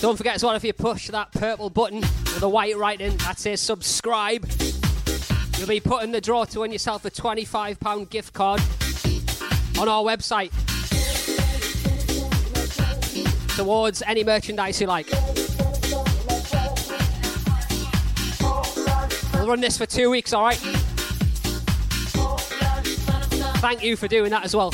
Don't forget as well if you push that purple button with a white writing that says subscribe, you'll be put in the draw to win yourself a £25 gift card on our website towards any merchandise you like. We'll run this for two weeks, alright? Thank you for doing that as well.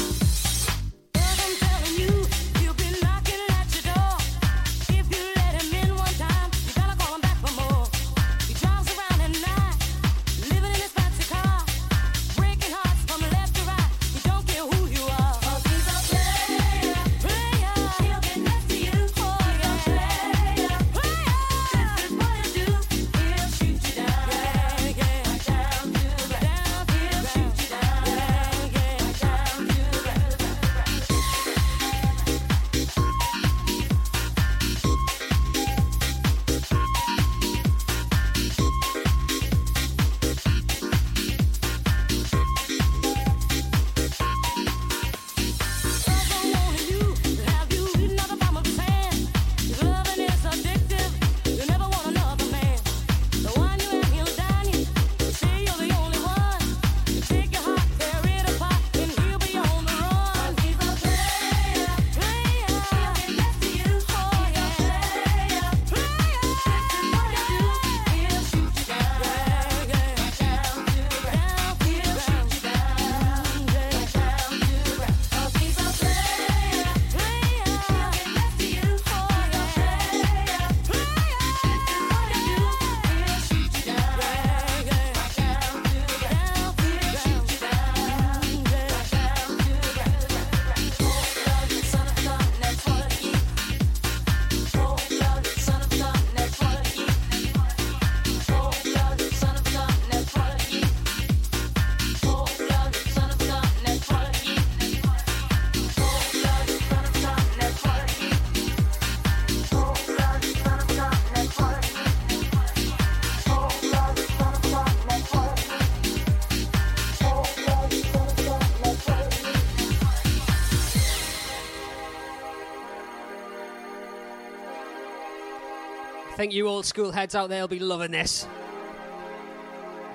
Think you old school heads out there will be loving this.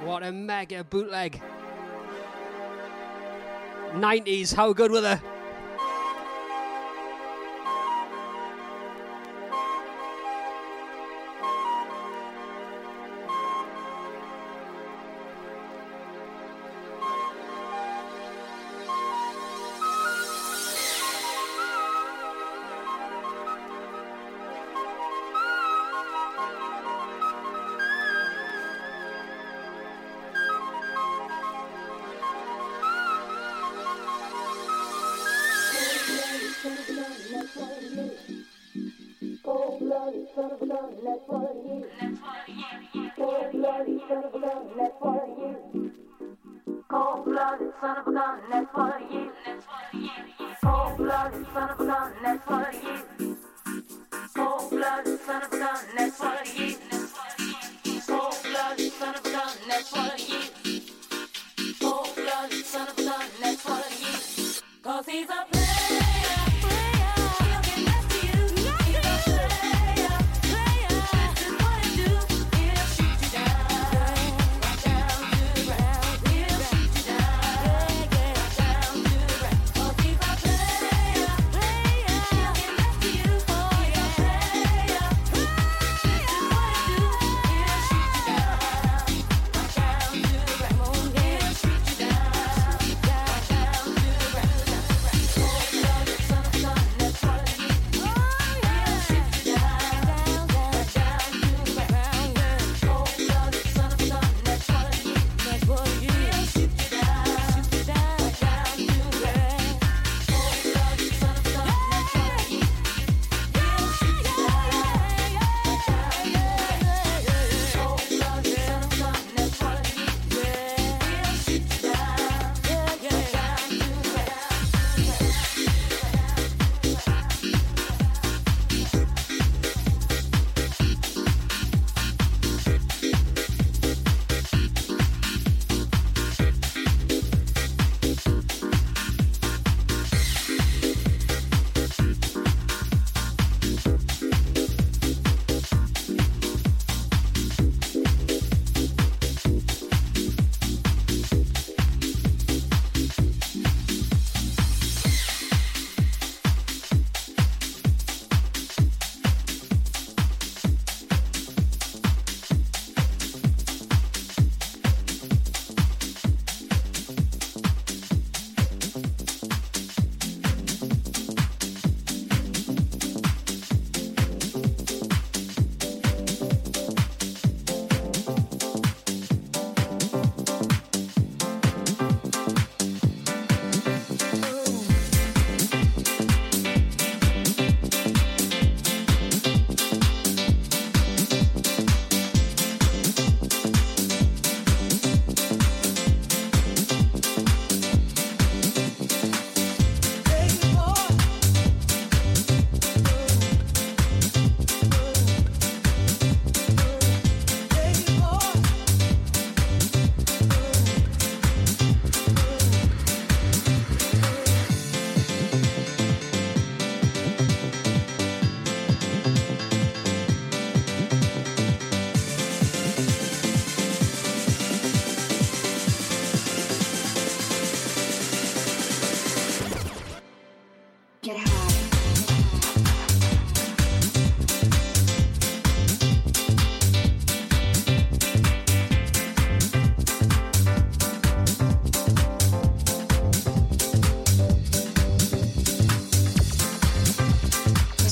What a mega bootleg. 90s, how good were they? Cold blooded son of a gun. Cold blooded son of a gun. Cold blooded son of a gun. Cold blooded son of a gun. Cold blooded son of a gun. Cold blooded son of a gun. Cause he's a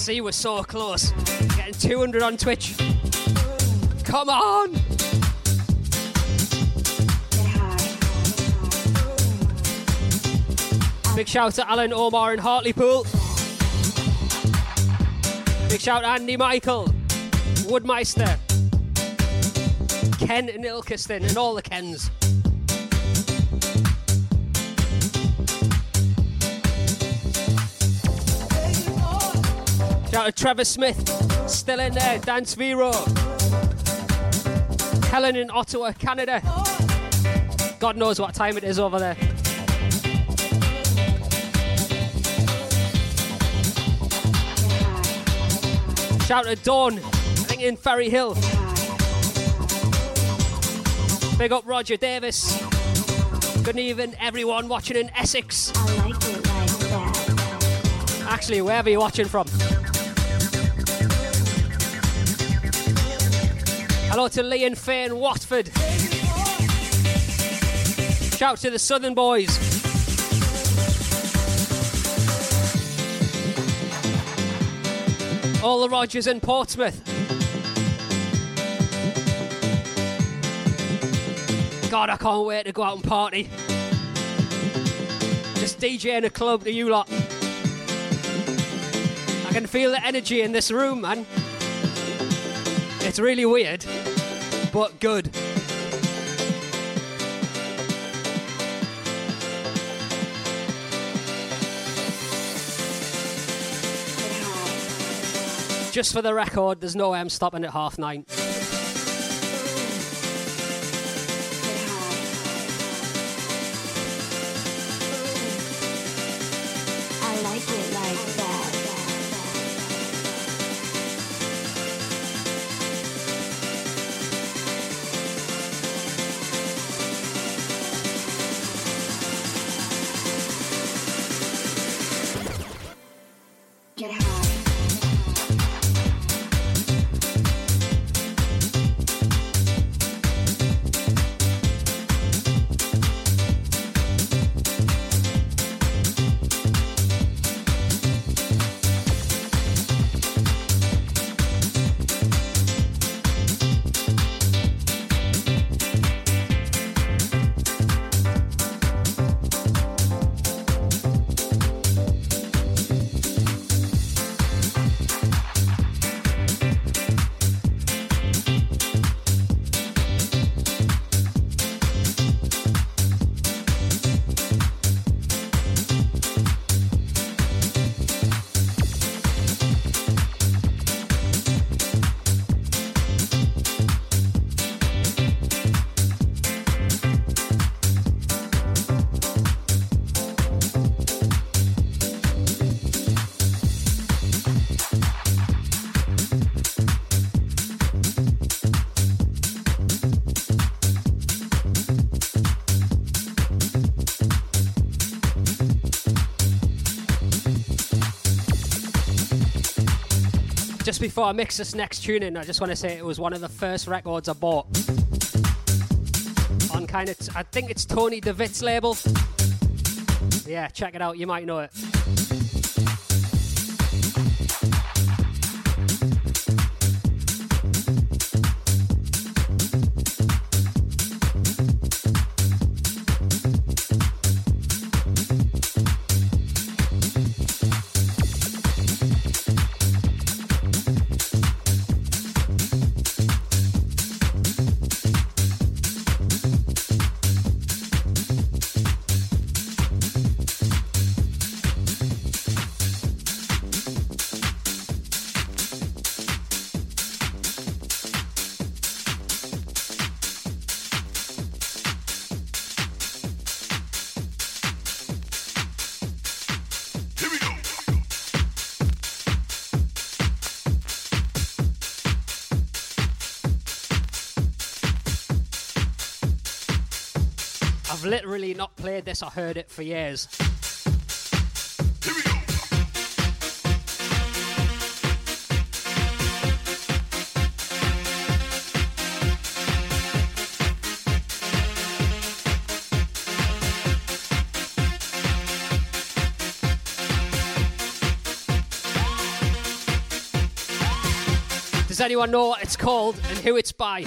See, we're so close. Getting 200 on Twitch. Come on! Big shout to Alan Omar and Hartlepool. Big shout to Andy Michael, Woodmeister, Ken and Ilkeston, and all the Kens. Shout out to Trevor Smith, still in there, Dance Vero. Helen in Ottawa, Canada. God knows what time it is over there. Shout out to Dawn, I think in Ferry Hill. Big up Roger Davis. Good evening, everyone watching in Essex. I like it like that. Actually, wherever you're watching from. Hello to Lee and Faye Watford. Shout to the Southern boys. All the Rogers in Portsmouth. God, I can't wait to go out and party. Just DJ in a club to you lot. I can feel the energy in this room, man. It's really weird, but good. Just for the record, there's no I'm stopping at half nine. Just before I mix this next tune in, I just want to say it was one of the first records I bought on kind of, I think it's Tony De Vit's label. Yeah, check it out. You might know it. this, I heard it for years. Does anyone know what it's called and who it's by?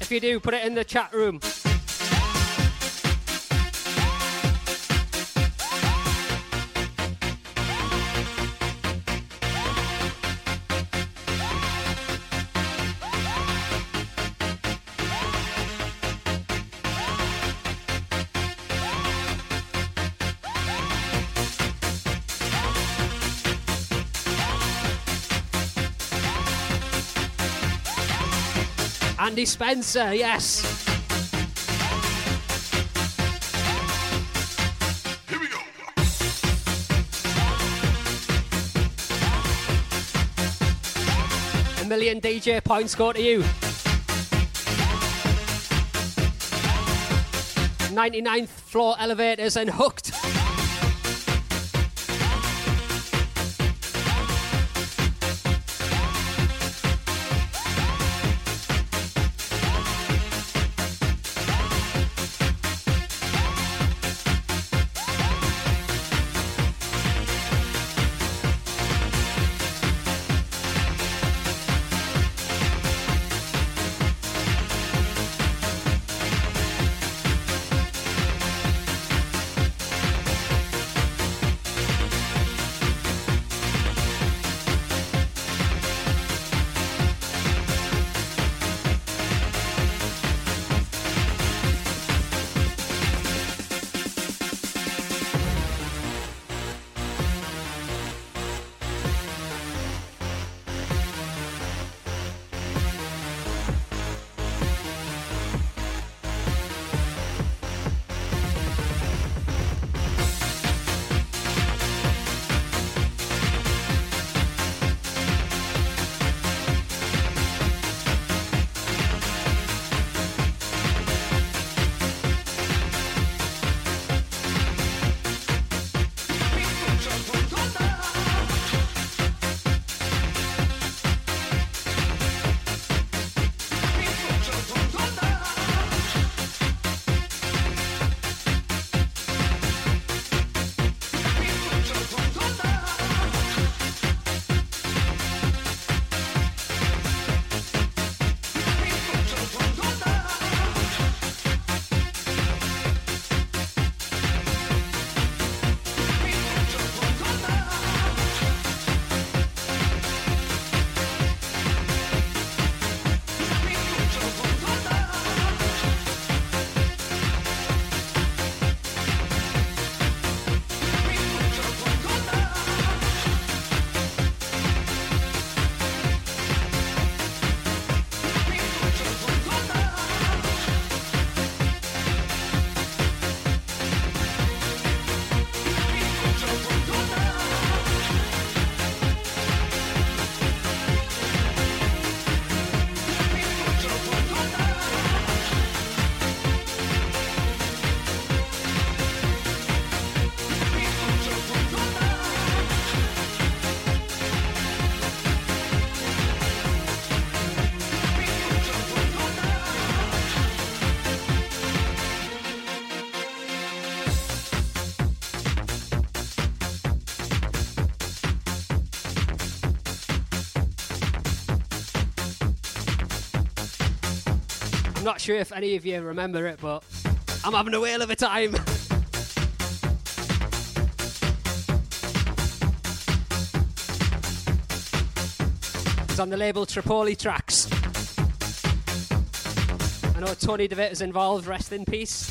If you do, put it in the chat room. Andy Spencer, yes. Here we go. A million DJ points go to you. 99th floor elevators and hooked. Sure if any of you remember it, but I'm having a whale of a time. It's on the label Tripoli Trax. I know Tony De Vit is involved, rest in peace.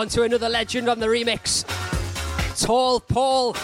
On to another legend on the remix. Tall Paul.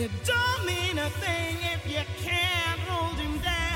It don't mean a thing if you can't hold him down.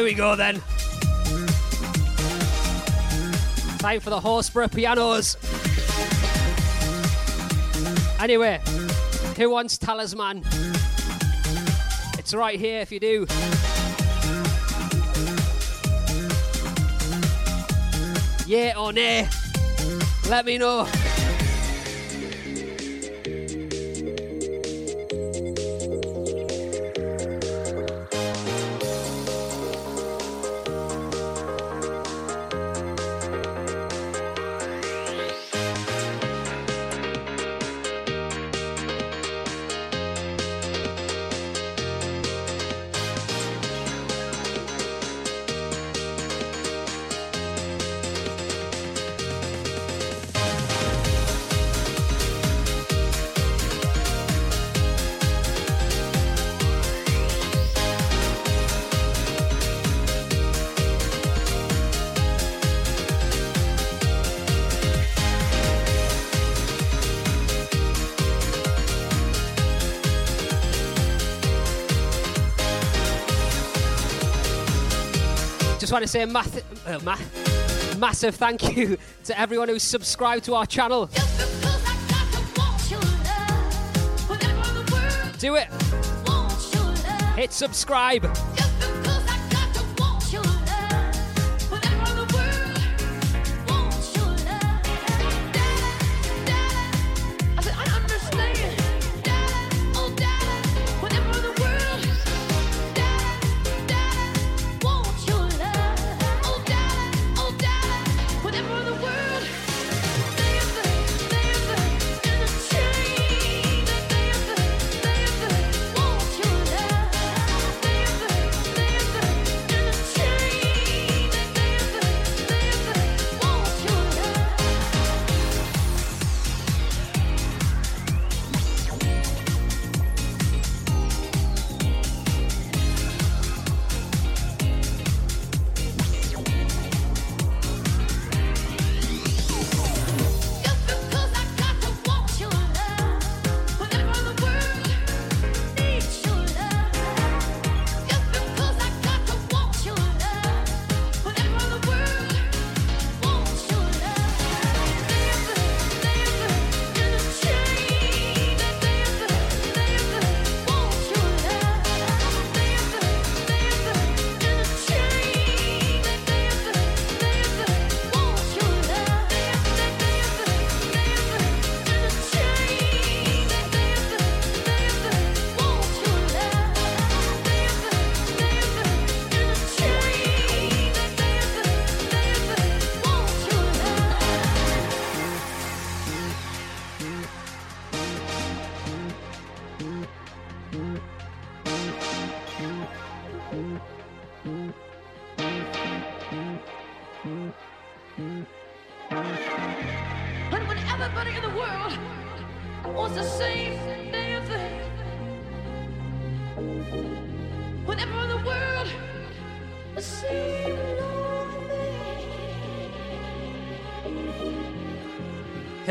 Here we go then. Time for the Horsburgh pianos. Anyway, who wants talisman? It's right here if you do. Yeah or nay? Let me know. Just want to say a math- uh, ma- massive thank you to everyone who's subscribed to our channel. Do it. Hit subscribe.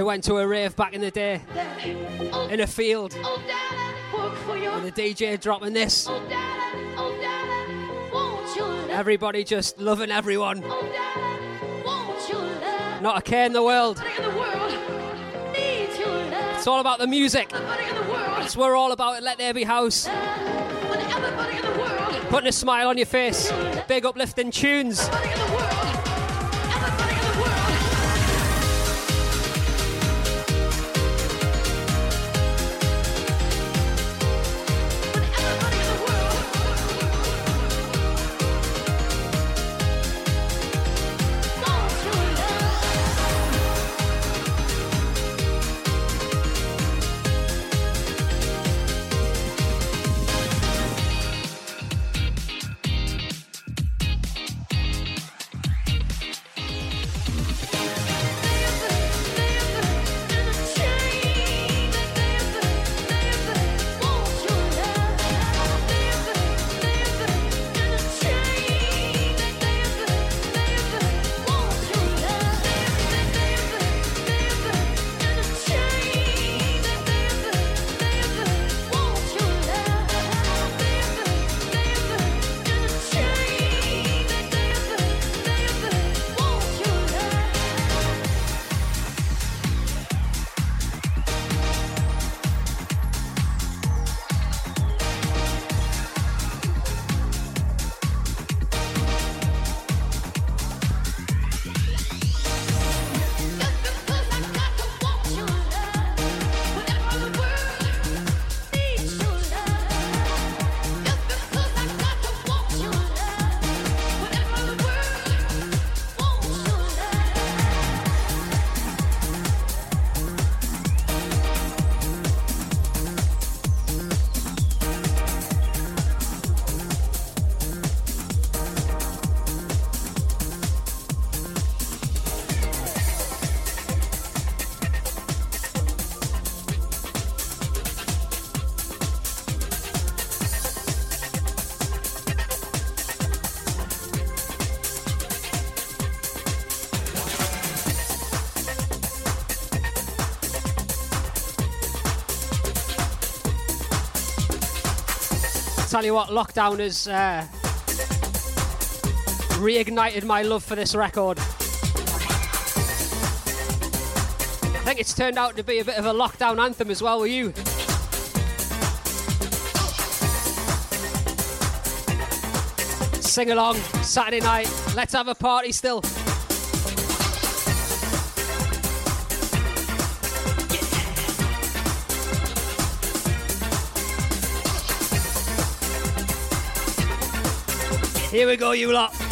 Went to a rave back in the day. In a field and the DJ dropping this. Everybody just loving everyone. Not a care in the world. It's all about the music. We're all about it. Let there be house. Putting a smile on your face. Big uplifting tunes. Tell you what, lockdown has uh, reignited my love for this record. I think it's turned out to be a bit of a lockdown anthem as well with you. Sing along, Saturday night. Let's have a party still. Here we go, you lot.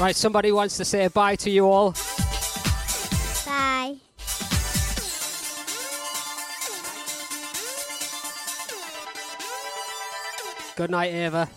Right, somebody wants to say bye to you all. Bye. Good night, Ava.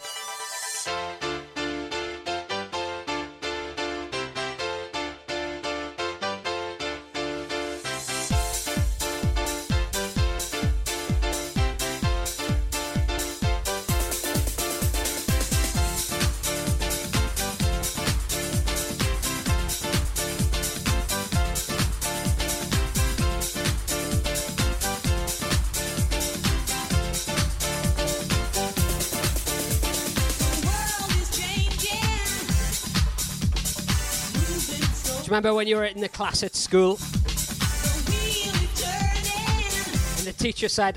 Remember when you were in the class at school and the teacher said,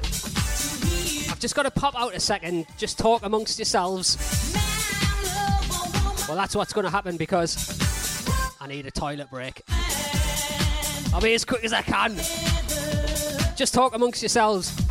I've just got to pop out a second, just talk amongst yourselves? Well, that's what's going to happen because I need a toilet break. I'll be as quick as I can. Just talk amongst yourselves.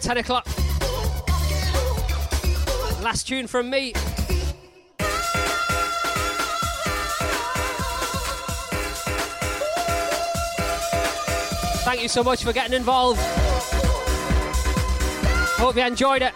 Right, 10 o'clock. Last tune from me. Thank you so much for getting involved. Hope you enjoyed it.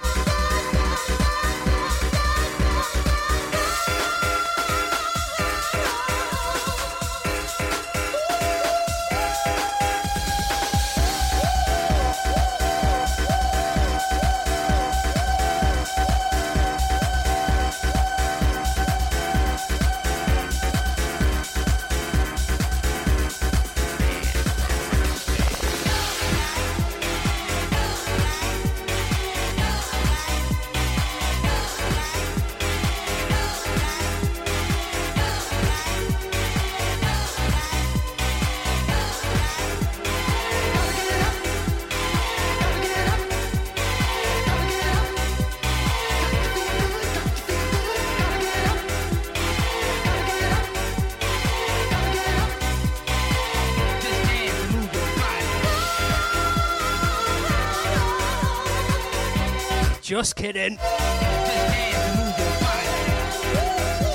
Just kidding.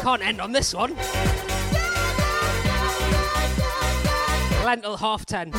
Can't end on this one. Lentil half ten.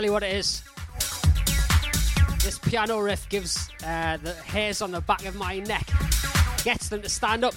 tell you what it is. This piano riff gives uh, the hairs on the back of my neck, gets them to stand up.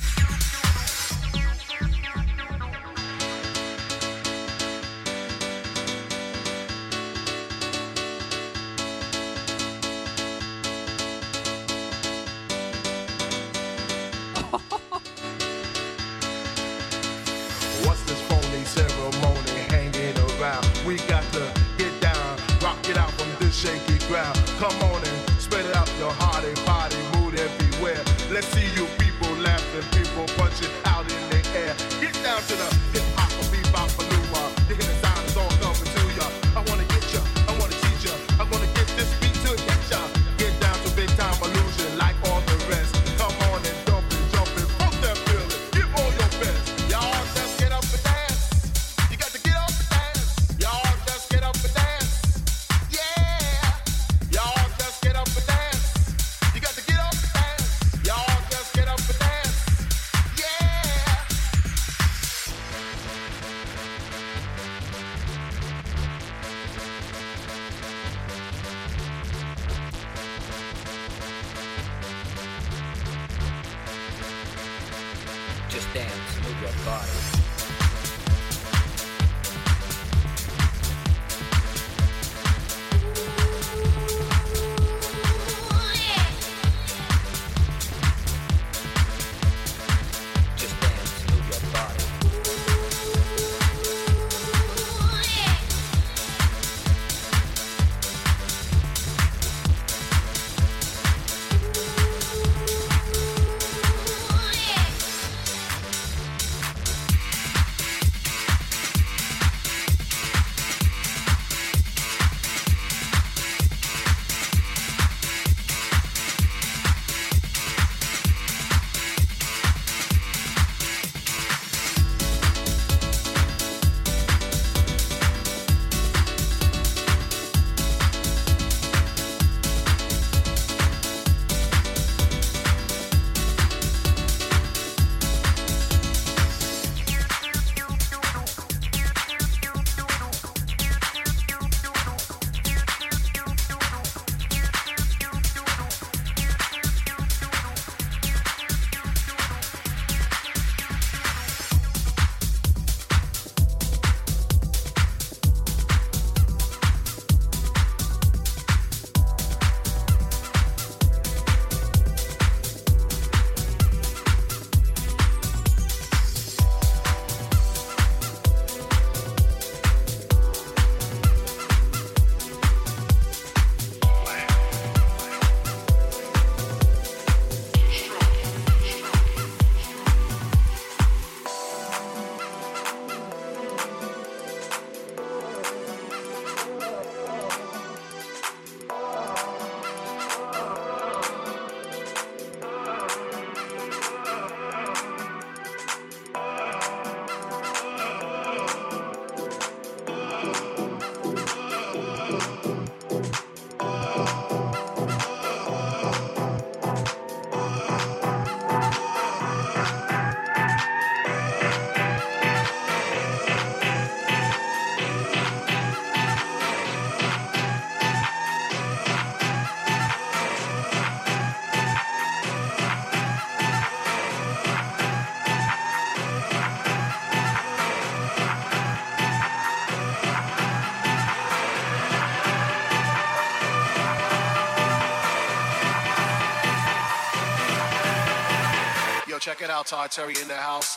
Get outside Terry in the house.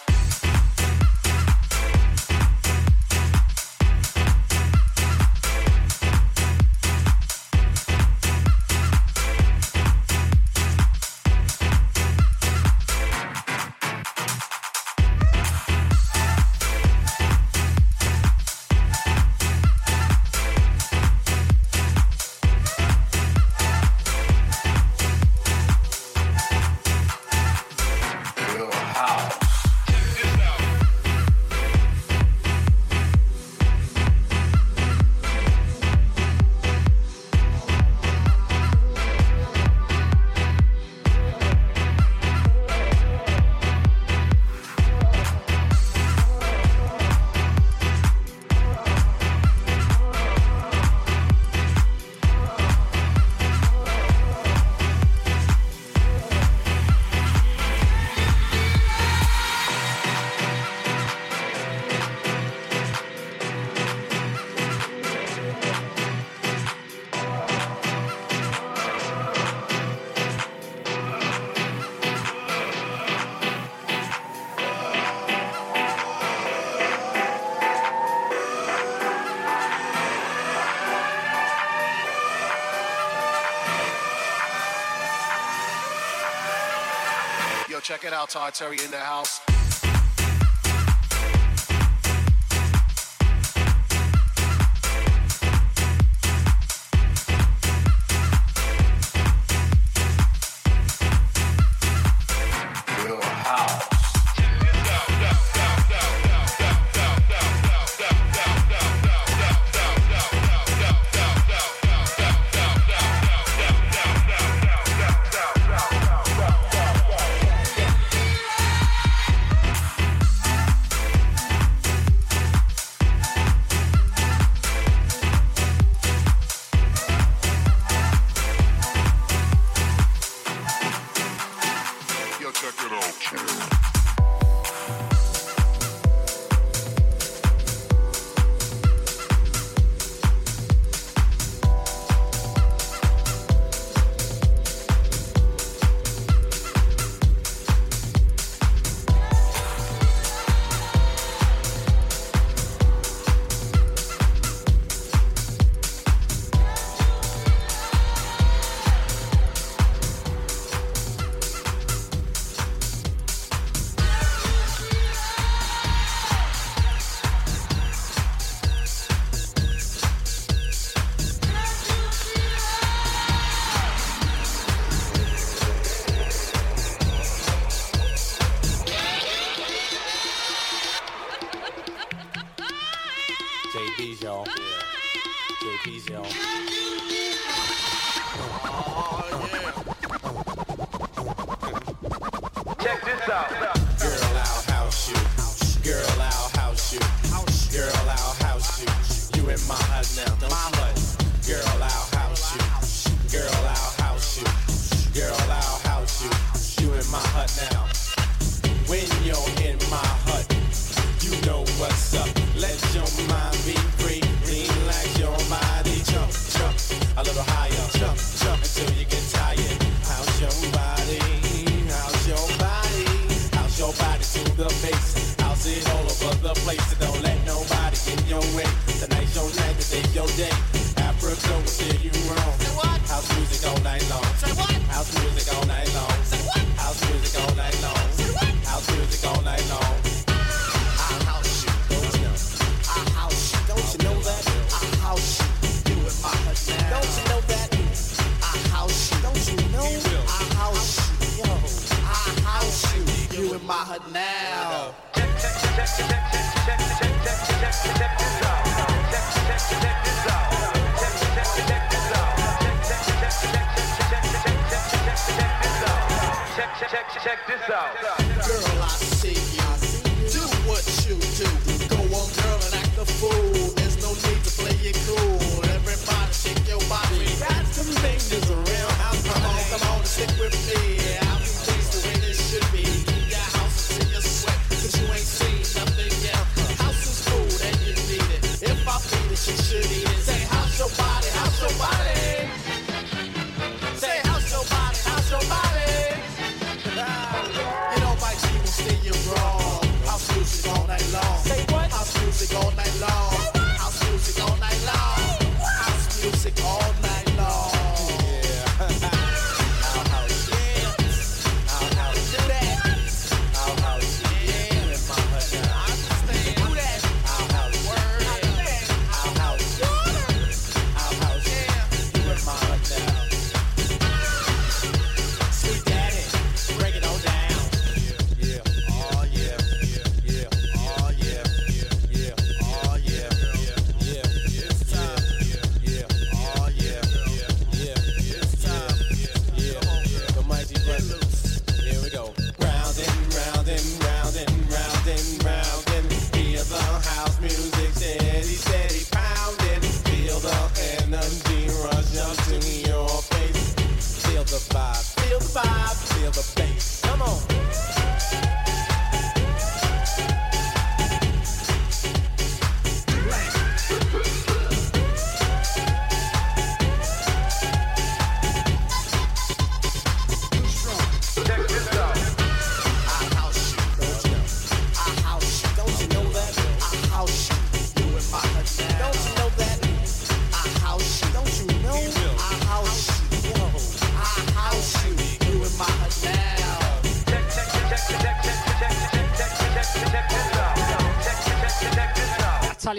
outside Terry in the house.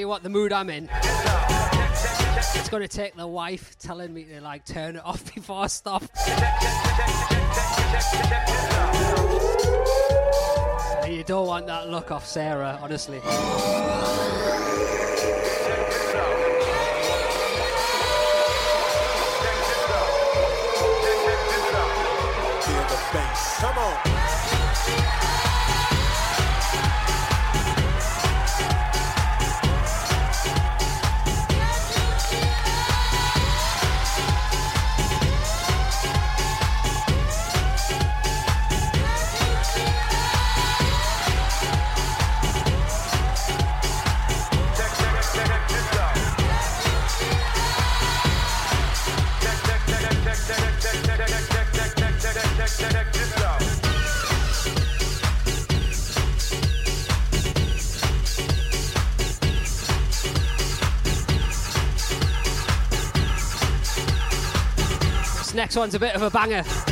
You what, the mood I'm in. It's gonna take the wife telling me to like turn it off before I stop. You don't want that look off Sarah, honestly. Come on. Next one's a bit of a banger.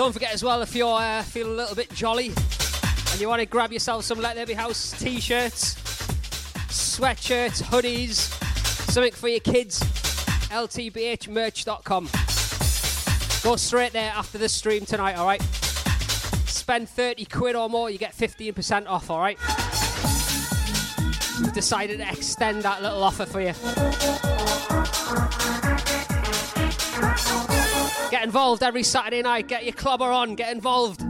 Don't forget as well if you're uh, feeling a little bit jolly and you want to grab yourself some Let There Be House t-shirts, sweatshirts, hoodies, something for your kids. ltbhmerch.com. Go straight there after the stream tonight, all right? Spend 30 quid or more, you get 15% off, all right? We've decided to extend that little offer for you. Get involved every Saturday night. Get your clobber on. Get involved.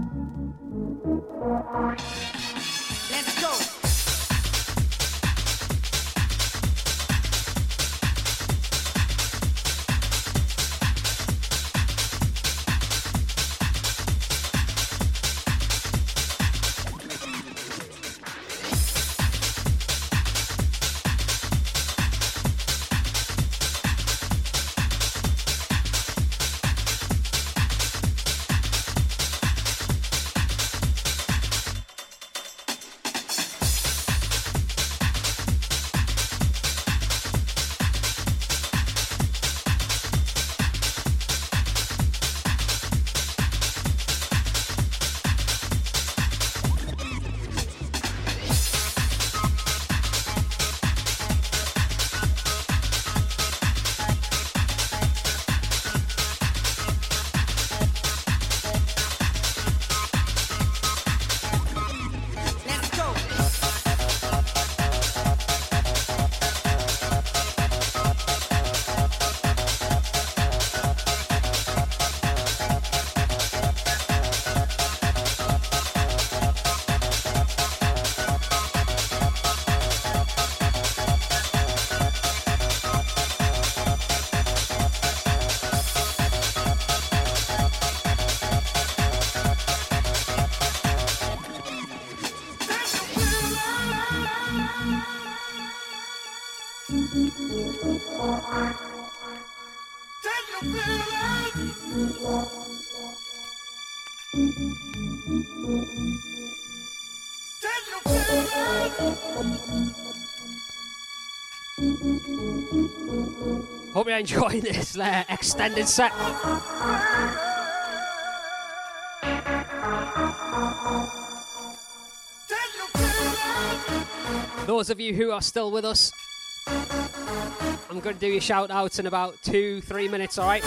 Hope you're enjoying this uh, extended set. Those of you who are still with us, I'm going to do your shout outs in about two, three minutes, alright?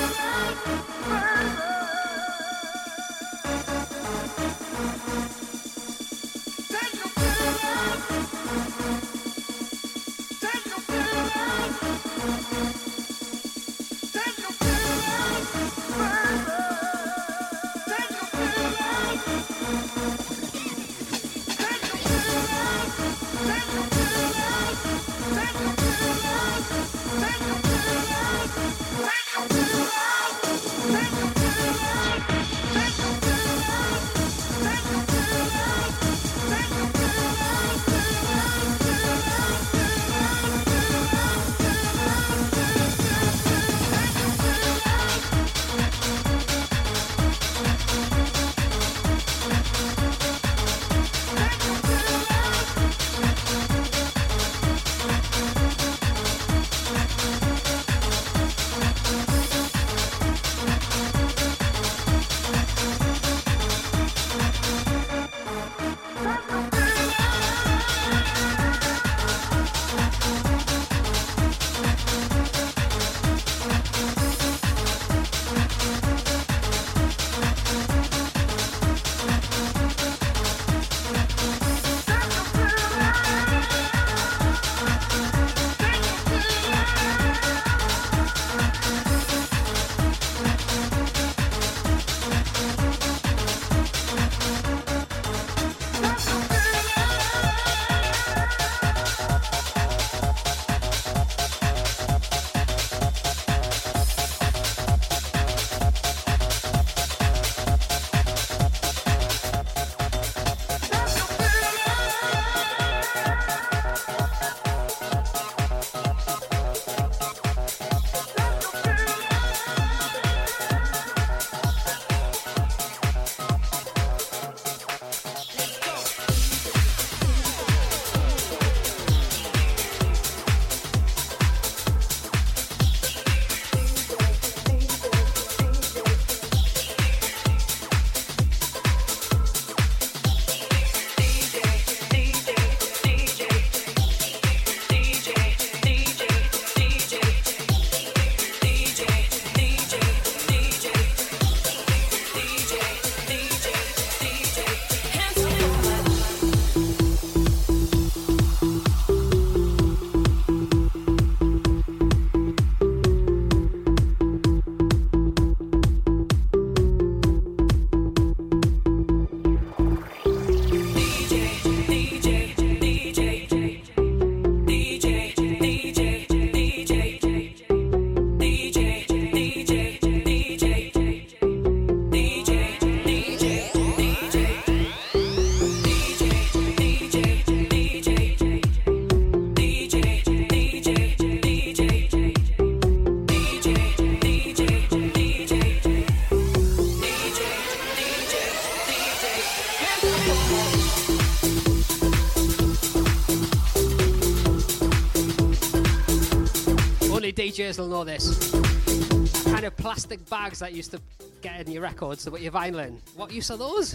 Plastic bags that used to get in your records to put your vinyl in. What use are those?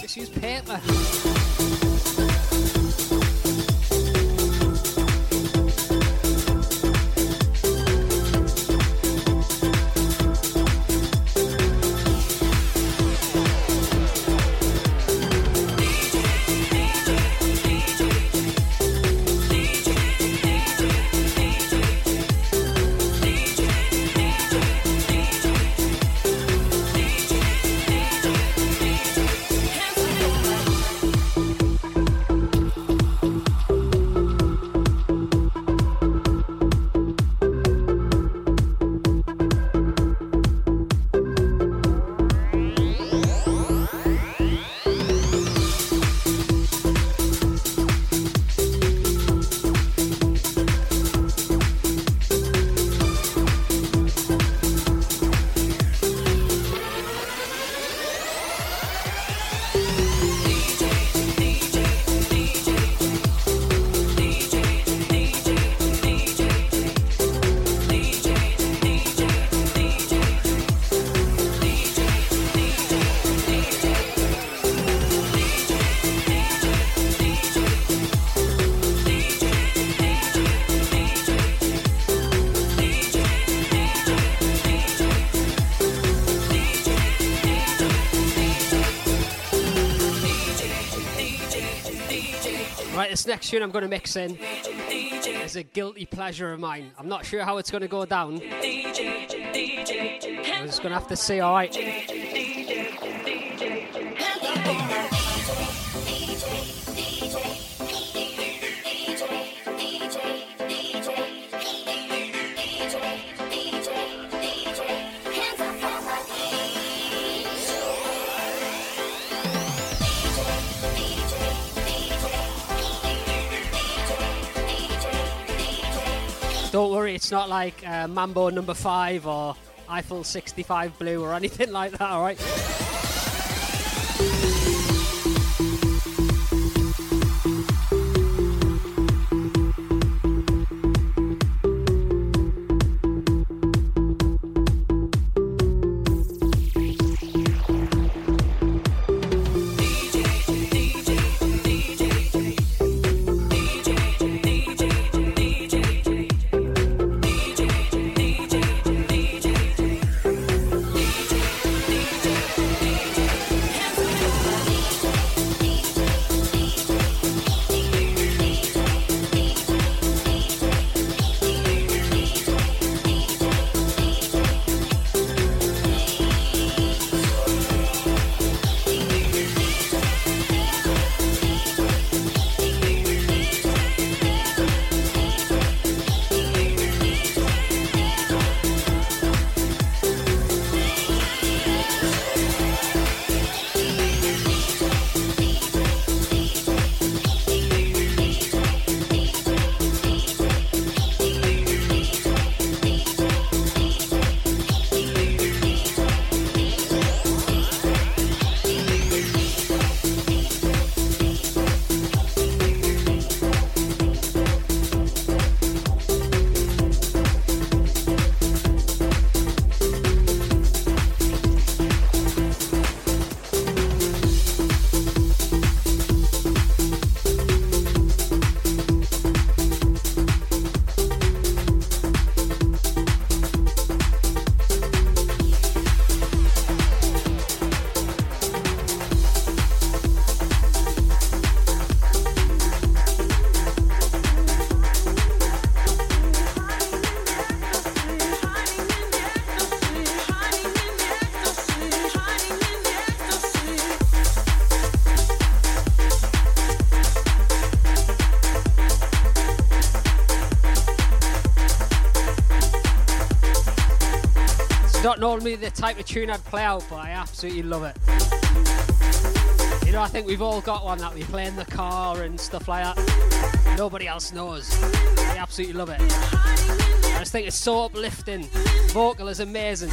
Just use paper. This next tune I'm going to mix in is a guilty pleasure of mine. I'm not sure how it's going to go down. I'm just going to have to see, alright? It's not like uh, Mambo number five or Eiffel 65 Blue or anything like that, alright? Not normally the type of tune I'd play out, but I absolutely love it. You know, I think we've all got one that we play in the car and stuff like that. Nobody else knows. I absolutely love it. I just think it's so uplifting. Vocal is amazing.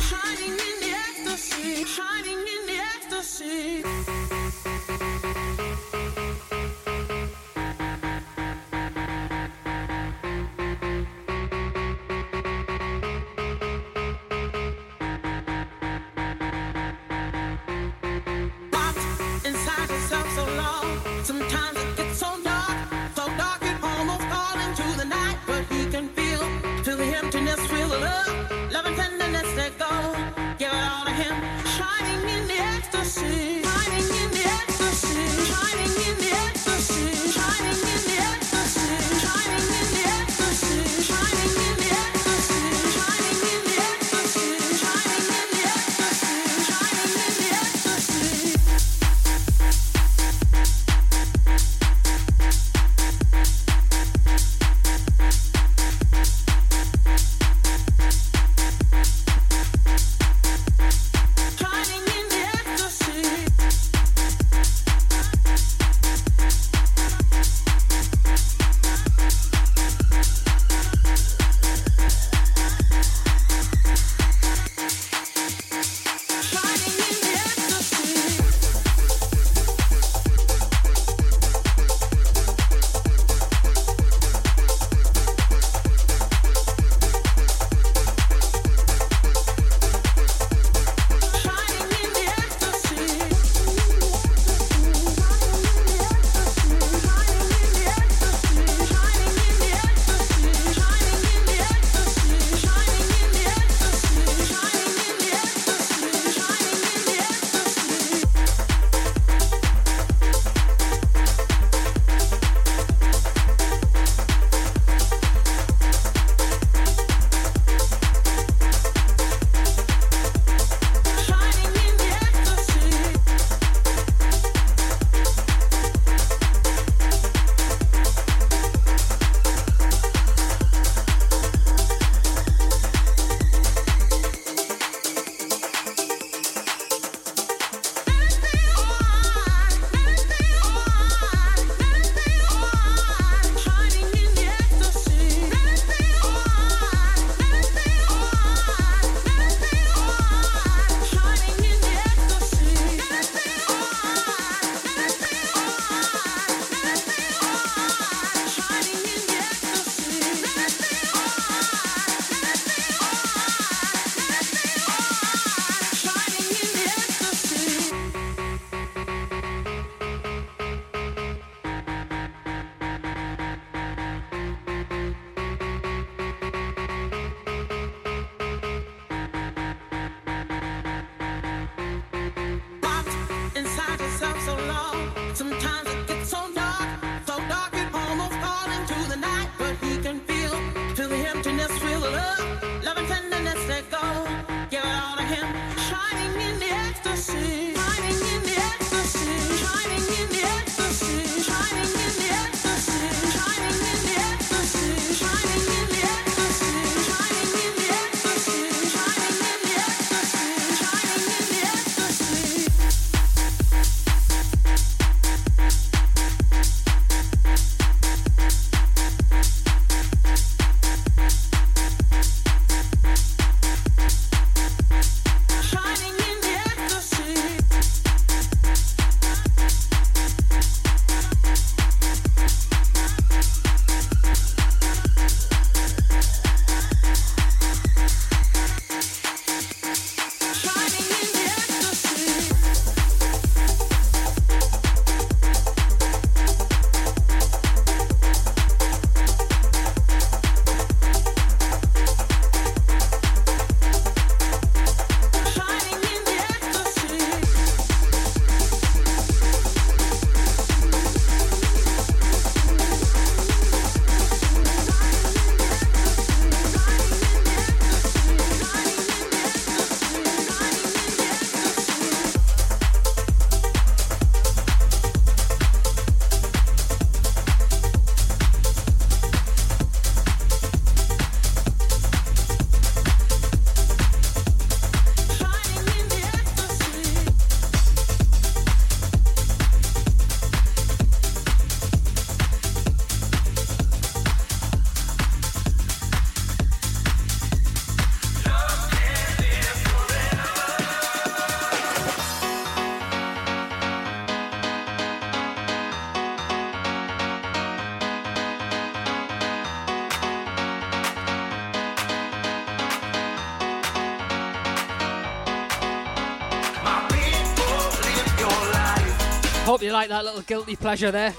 Like that little guilty pleasure there.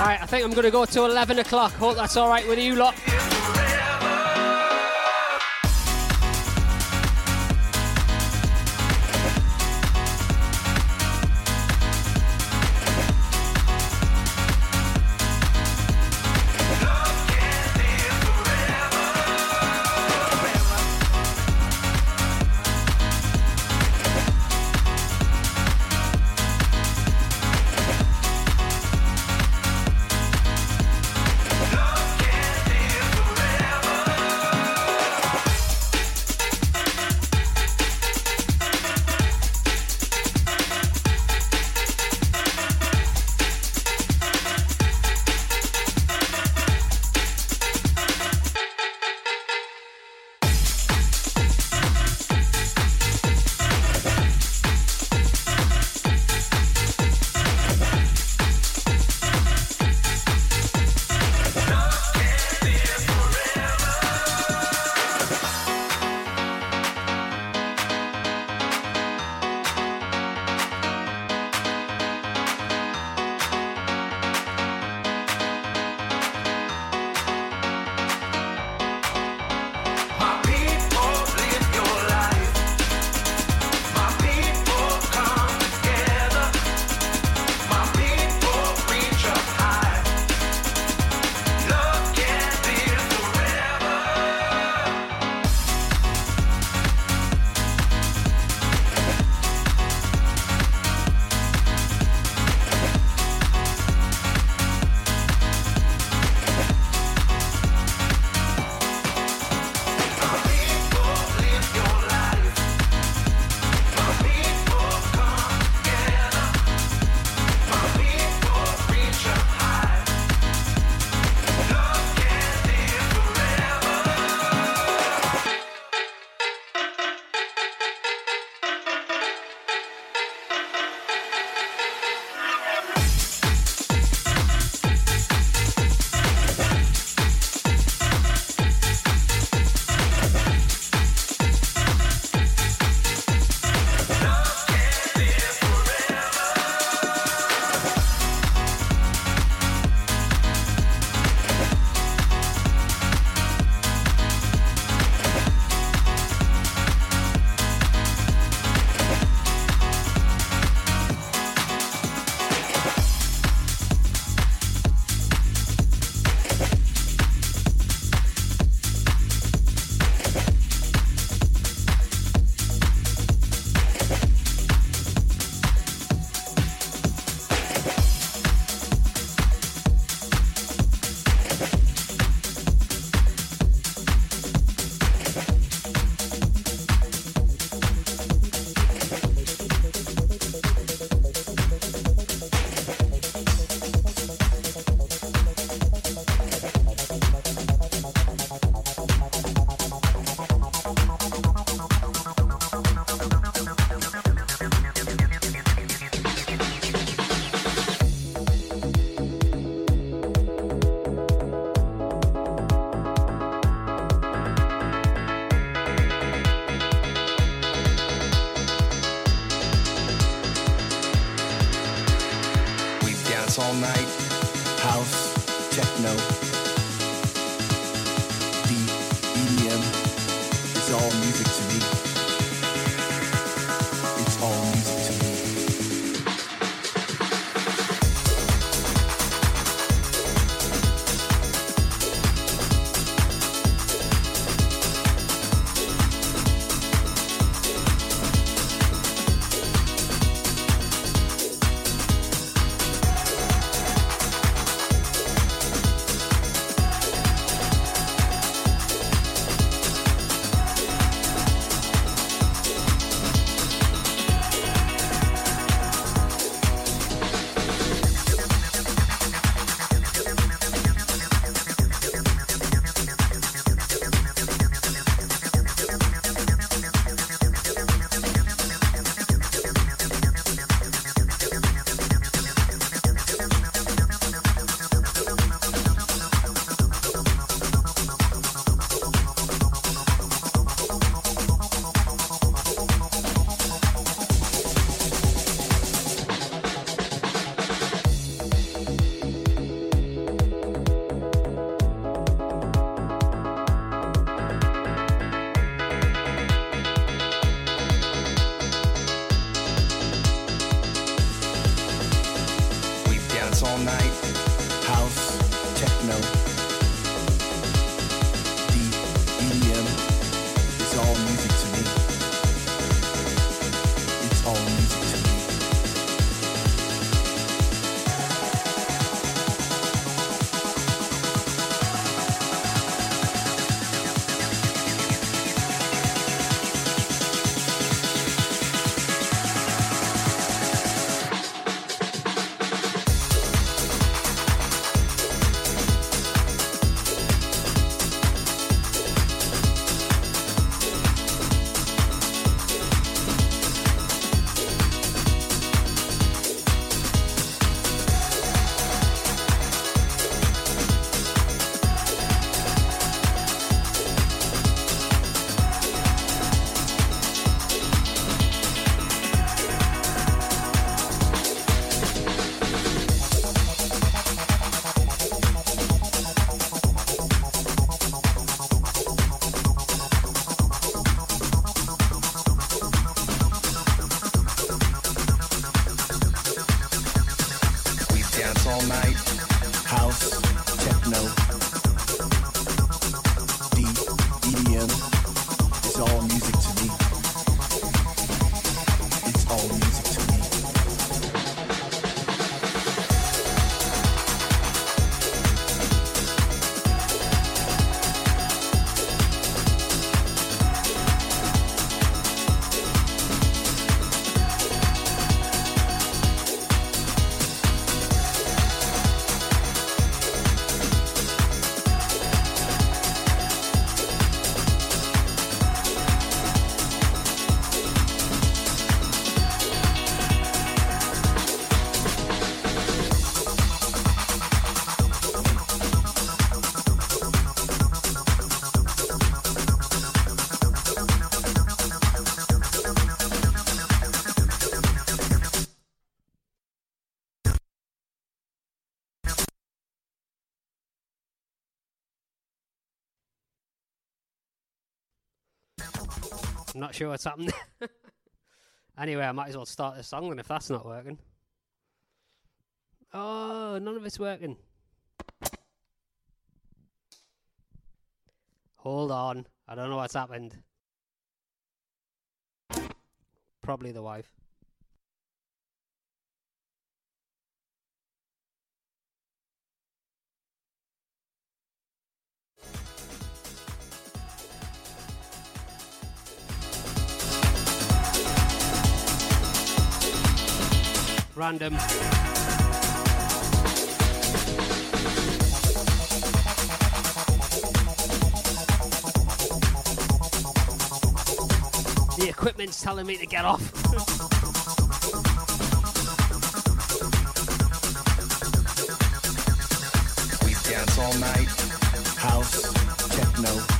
Alright, I think I'm going to go to 11 o'clock. Hope that's alright with you lot. I'm not sure what's happened. anyway, I might as well start the song then if that's not working. Oh, none of it's working. Hold on. I don't know what's happened. Probably the wife. Random. The equipment's telling me to get off. All night. House, techno,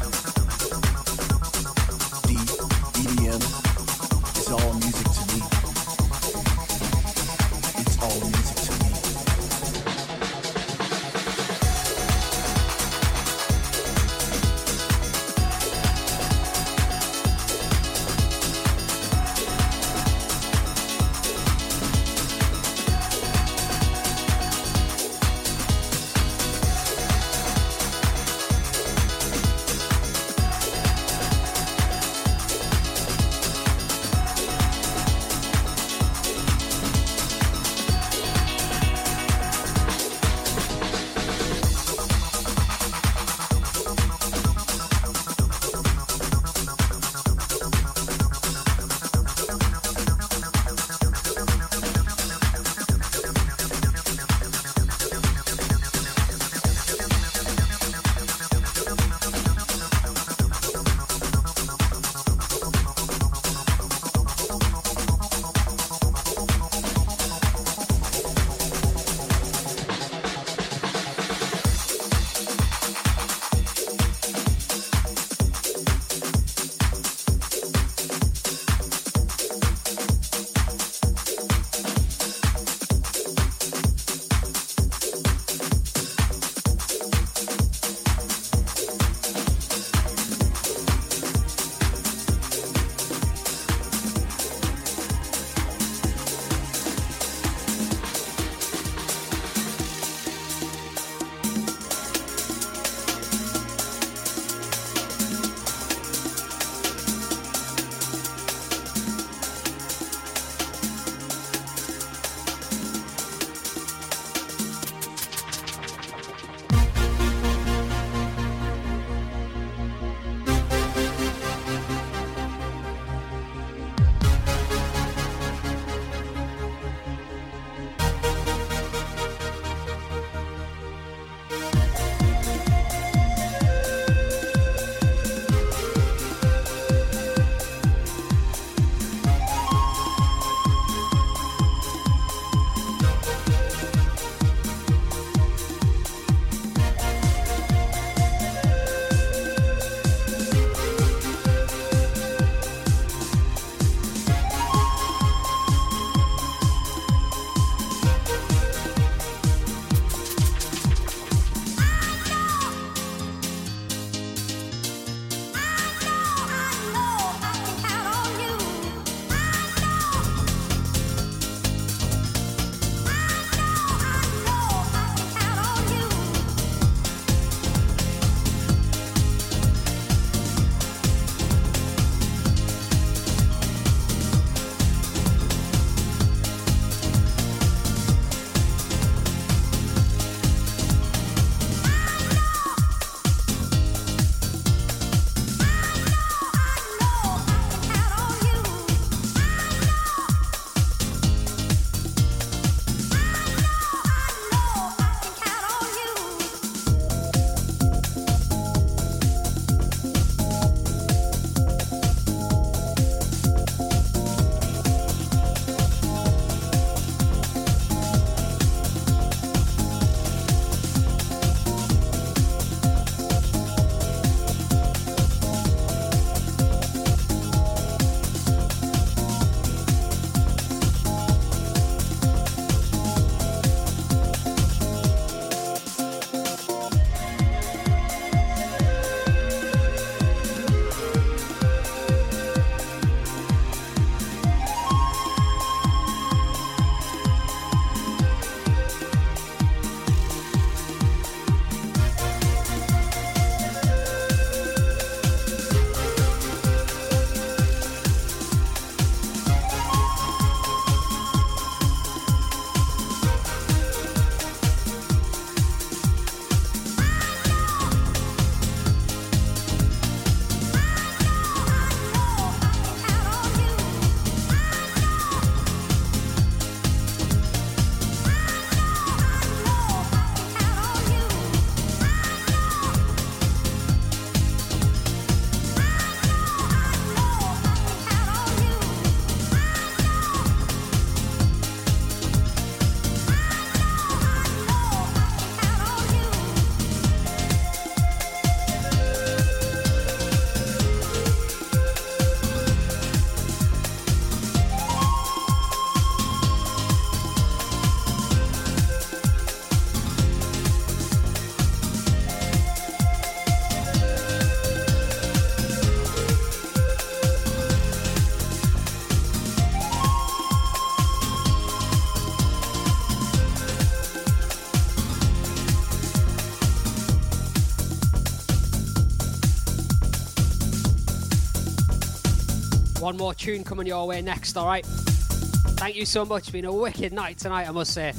One more tune coming your way next, alright? Thank you so much. Been a wicked night tonight, I must say.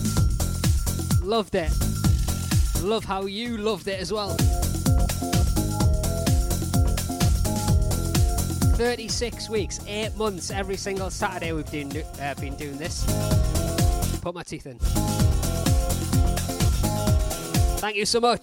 Loved it. Love how you loved it as well. 36 weeks, 8 months, every single Saturday we've been, uh, been doing this. Put my teeth in. Thank you so much.